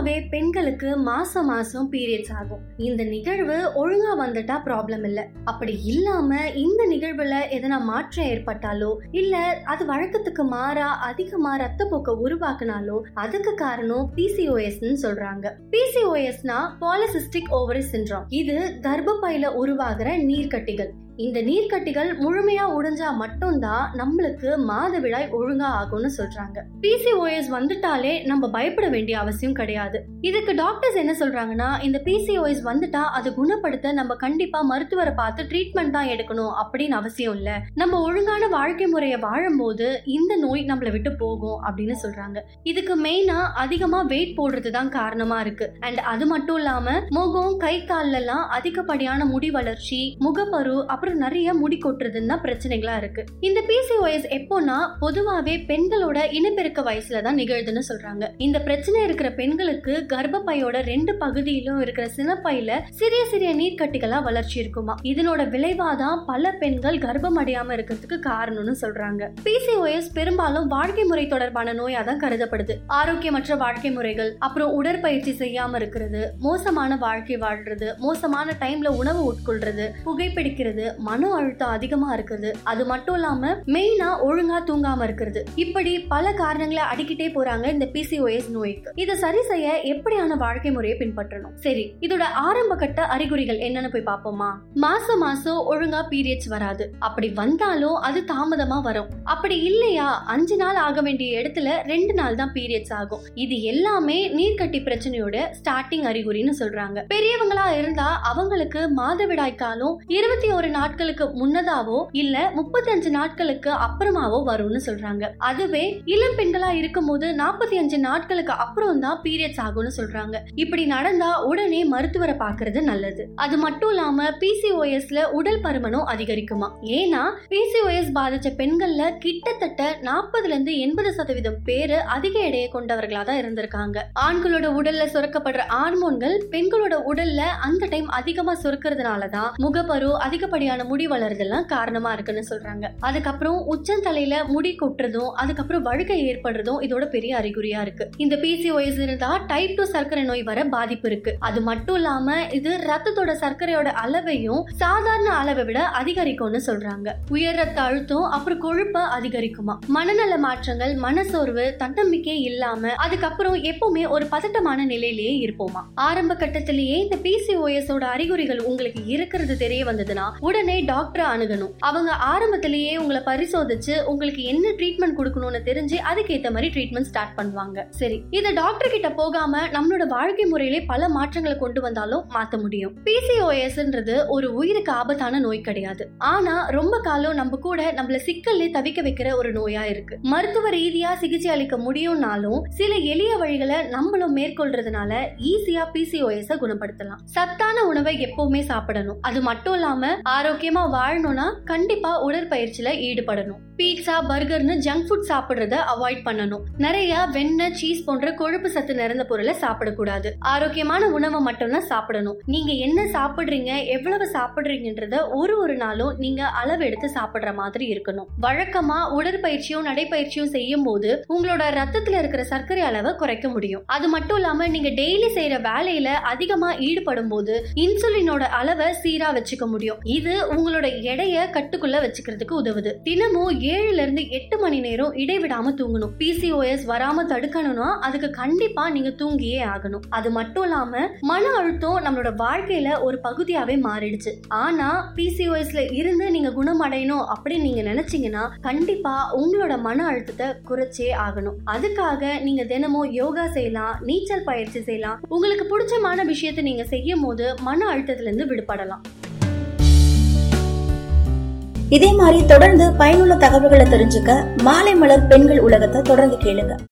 பொதுவாகவே பெண்களுக்கு மாசம் மாசம் பீரியட்ஸ் ஆகும். இந்த நிகழ்வு ஒழுங்கா வந்துட்டா ப்ராப்ளம் இல்லை. அப்படி இல்லாம இந்த நிகழ்வுல எதனா மாற்றம் ஏற்பட்டாலோ இல்ல அது வழக்கத்துக்கு மாறா அதிகமா ரத்தப்போக்க உருவாக்குனாலோ அதுக்கு காரணம் பிசிஓஎஸ்னு சொல்றாங்க. பிசிஓஎஸ்னா பாலிசிஸ்டிக் ஓவரி சிண்ட்ரோம் இது கர்ப்பப்பையில உருவாகிற நீர்க்கட்டிகள். இந்த நீர்க்கட்டிகள் முழுமையா உடைஞ்சா மட்டும்தான் நம்மளுக்கு மாதவிடாய் ஒழுங்கா ஆகும்னு சொல்றாங்க. பிசிஓஎஸ் வந்துட்டாலே நம்ம பயப்பட வேண்டிய அவசியம் கிடையாது. இதுக்கு டாக்டர்ஸ் என்ன சொல்றாங்கன்னா இந்த பிசிஓஎஸ் வந்துட்டா அதை குணப்படுத்த நம்ம கண்டிப்பா மருத்துவரை பார்த்து ட்ரீட்மெண்ட் தான் எடுக்கணும் அப்படின்னு அவசியம் இல்ல. நம்ம ஒழுங்கான வாழ்க்கை முறையை வாழும்போது இந்த நோய் நம்மளை விட்டு போகும் அப்படின்னு சொல்றாங்க. இதுக்கு மெயினா அதிகமா வெயிட் போடுறது தான் காரணமா இருக்கு. அண்ட் அது மட்டும் இல்லாம முகம் கை கால்ல எல்லாம் அதிகப்படியான முடி வளர்ச்சி முகப்பரு அப்புறம் நிறைய முடி கொட்டுறதுன்னா பிரச்சனைகளா இருக்கு. இந்த பிசிஓஎஸ் எப்போனா பொதுவாவே பெண்களோட இனப்பெருக்க வயசுல தான் நிகழ்துன்னு சொல்றாங்க. இந்த பிரச்சனை இருக்கிற பெண்களுக்கு கர்ப்பப்பையோட ரெண்டு பகுதியிலும் இருக்கிற சினப்பையில சிறிய சிறிய நீர்க்கட்டிகளா வளர்ச்சி இருக்குமா? இதனோட விளைவாதான் பல பெண்கள் கர்ப்பம் அடையாம இருக்கிறதுக்கு காரணம்னு சொல்றாங்க. பிசிஓஎஸ் பெரும்பாலும் வாழ்க்கை முறை தொடர்பான நோயா தான் கருதப்படுது. ஆரோக்கியமற்ற வாழ்க்கை முறைகள் அப்புறம் உடற்பயிற்சி செய்யாம இருக்கிறது மோசமான வாழ்க்கை வாழ்றது மோசமான டைம்ல உணவு உட்கொள்றது புகைப்பிடிக்கிறது மன அழுத்தம் அதிகமா இருக்குது. அது மட்டும் இல்லாம மெயினா ஒழுங்கா தூங்காம இருக்கிறது. இப்படி பல காரணங்களை அடிக்கிட்டே போறாங்க இந்த பிசிஓஎஸ் நோய்க்கு. இதை சரி செய்ய எப்படியான வாழ்க்கை முறையை பின்பற்றணும்? சரி இதோட ஆரம்ப கட்ட அறிகுறிகள் என்னன்னு போய் பார்ப்போமா? மாசம் மாசம் ஒழுங்கா பீரியட்ஸ் வராது. அப்படி வந்தாலும் அது தாமதமா வரும். அப்படி இல்லையா? அஞ்சு நாள் ஆக வேண்டிய இடத்துல ரெண்டு நாள் தான் பீரியட்ஸ் ஆகும். இது எல்லாமே நீர்க்கட்டி பிரச்சனையோட ஸ்டார்டிங் அறிகுறின்னு சொல்றாங்க. பெரியவங்களா இருந்தா அவங்களுக்கு மாதவிடாய் காலம் இருபத்தி ஒரு நாட்களுக்கு முன்னதாவோ இல்ல முப்பத்தி அஞ்சு நாட்களுக்கு அப்புறமாவோ வரும்னு சொல்றாங்க. அதுவே இளம் பெண்களா இருக்கும்போது நாற்பத்தி அஞ்சு நாட்களுக்கு அப்புறம் தான் பீரியட்ஸ் ஆகும்னு சொல்றாங்க. இப்படி நடந்தா உடனே மருத்துவரை பாக்குறது நல்லது. அது மட்டும் இல்லாம பிசிஓஎஸ்ல உடல் பருமனும் அதிகரிக்குமா? ஏன்னா பிசிஓஎஸ் பாதிச்ச பெண்கள்ல கிட்டத்தட்ட நாற்பதுல இருந்து எண்பது சதவீதம் பேரு அதிக எடையை கொண்டவர்களா தான் இருந்திருக்காங்க. ஆண்களோட உடல்ல சுரக்கப்படுற ஹார்மோன்கள் பெண்களோட உடல்ல அந்த டைம் அதிகமா சுரக்கிறதுனாலதான் முகப்பரு அதிகப்படியான முடி வளருதெல்லாம் காரணமா இருக்குன்னு சொல்றாங்க. அதுக்கப்புறம் உச்சந்தலையில முடி கொட்டுறதும் அதுக்கப்புறம் வழுக்கை ஏற்படுறதும் இதோட பெரிய அறிகுறியா இருக்கு. இந்த பிசிஓஎஸ் இருந்தா டைப் டூ சர்க்கரை நோய் வர பாதிப்பு இருக்கு. அது மட்டும் இல்லாம இது ரத்தத்தோட சர்க்கரையோட அளவையும் சாதாரண அளவை விட அதிகரிக்கும்னு சொல்றாங்க. உயர் ரத்த அழுத்தம் அப்புறம் கொழுப்ப அதிகரிக்குமா. மனநல மாற்றங்கள் மனசோர்வு தன்னம்பிக்கை இல்லாம அதுக்கப்புறம் எப்பவுமே ஒரு பதட்டமான நிலையிலேயே இருப்போமா. ஆரம்ப கட்டத்திலேயே இந்த பிசிஓஎஸ் அறிகுறிகள் உங்களுக்கு இருக்கிறது தெரிய வந்ததுன்னா உடனே டாக்டரை அணுகணும். அவங்க ஆரம்பத்திலேயே உங்களை பரிசோதிச்சு உங்களுக்கு என்ன ட்ரீட்மெண்ட் கொடுக்கணும்னு தெரிஞ்சு அதுக்கேத்த மாதிரி ட்ரீட்மெண்ட் ஸ்டார்ட் பண்ணுவாங்க. சரி இதை டாக்டர் கிட்ட போகாம நம்மளோட வாழ்க்கை முறையிலே பல மாற்றங்களை கொண்டு வந்தாலும் மாத்த முடியும். பிசிஓஎஸ்ன்றது ஒரு உயிருக்கு ஆபத்தான நோய் கிடையாது. ஆனா ரொம்ப காலம் நம்ம கூட நம்மள சிக்கல்ல தவிக்க வைக்கிற ஒரு நோயா இருக்கு. மருத்துவ ரீதியா சிகிச்சை அளிக்க முடியும்னாலும் சில எளிய வழிகளை நம்மளும் மேற்கொள்றதுனால ஈஸியா பிசிஓஎஸ் குணப்படுத்தலாம். சத்தான உணவை எப்பவுமே சாப்பிடணும். அது மட்டும் இல்லாம ஆரோக்கியமா வாழணும்னா கண்டிப்பா உடற்பயிற்சியில ஈடுபடணும். பீட்சா பர்கர்னு ஜங்க் ஃபுட் சாப்பிடுறத அவாய்ட் பண்ணணும். நிறைய வெண்ணெய் சீஸ் போன்ற கொழுப்பு சத்து நிறைந்த பொருளை சாப்பிடக்கூடாது. ஆரோக்கியமான உணவை மட்டும்தான் சாப்பிடணும். நீங்க என்ன சாப்பிடுறீங்க எவ்வளவு சாப்பிடுறீங்கன்றத ஒரு ஒரு நாளும் நீங்க அளவு எடுத்து சாப்பிடுற மாதிரி இருக்கணும். வழக்கமா உடற்பயிற்சியும் நடைப்பயிற்சியும் செய்யும் போது உங்களோட ரத்தத்துல இருக்கிற சர்க்கரை அளவை குறைக்க முடியும். அது மட்டும் இல்லாம நீங்க டெய்லி செய்யற வேலையில அதிகமா ஈடுபடும் போது இன்சுலினோட அளவை சீரா வச்சுக்க முடியும். இது உங்களோட எடைய கட்டுக்குள்ள வச்சுக்கிறதுக்கு உதவுது. தினமும் ஏழுல இருந்து எட்டு மணி நேரம் இடைவிடாம தூங்கணும். பிசிஓஎஸ் வராம தடுக்கணும்னா அதுக்கு கண்டிப்பா நீங்க தூங்கியே ஆகணும். அது மட்டும் இல்லாம மன அழுத்தம் நம்மளோட வாழ்க்கையில ஒரு பகுதியாவே மாறிடுச்சு. ஆனா பிசிஓஎஸ்ல இருந்து நீங்க குணமடையணும் அப்படின்னு நீங்க நினைச்சீங்கன்னா கண்டிப்பா உங்களோட மன அழுத்தத்தை குறைச்சே ஆகணும். அதுக்காக நீங்க தினமும் யோகா செய்யலாம் நீச்சல் பயிற்சி செய்யலாம். உங்களுக்கு பிடிச்சமான விஷயத்தை நீங்க செய்யும் போது மன அழுத்தத்துல இருந்து விடுபடலாம். இதே மாதிரி தொடர்ந்து பயனுள்ள தகவல்களை தெரிஞ்சுக்க மாலை மலர் பெண்கள் உலகத்தை தொடர்ந்து கேளுங்க.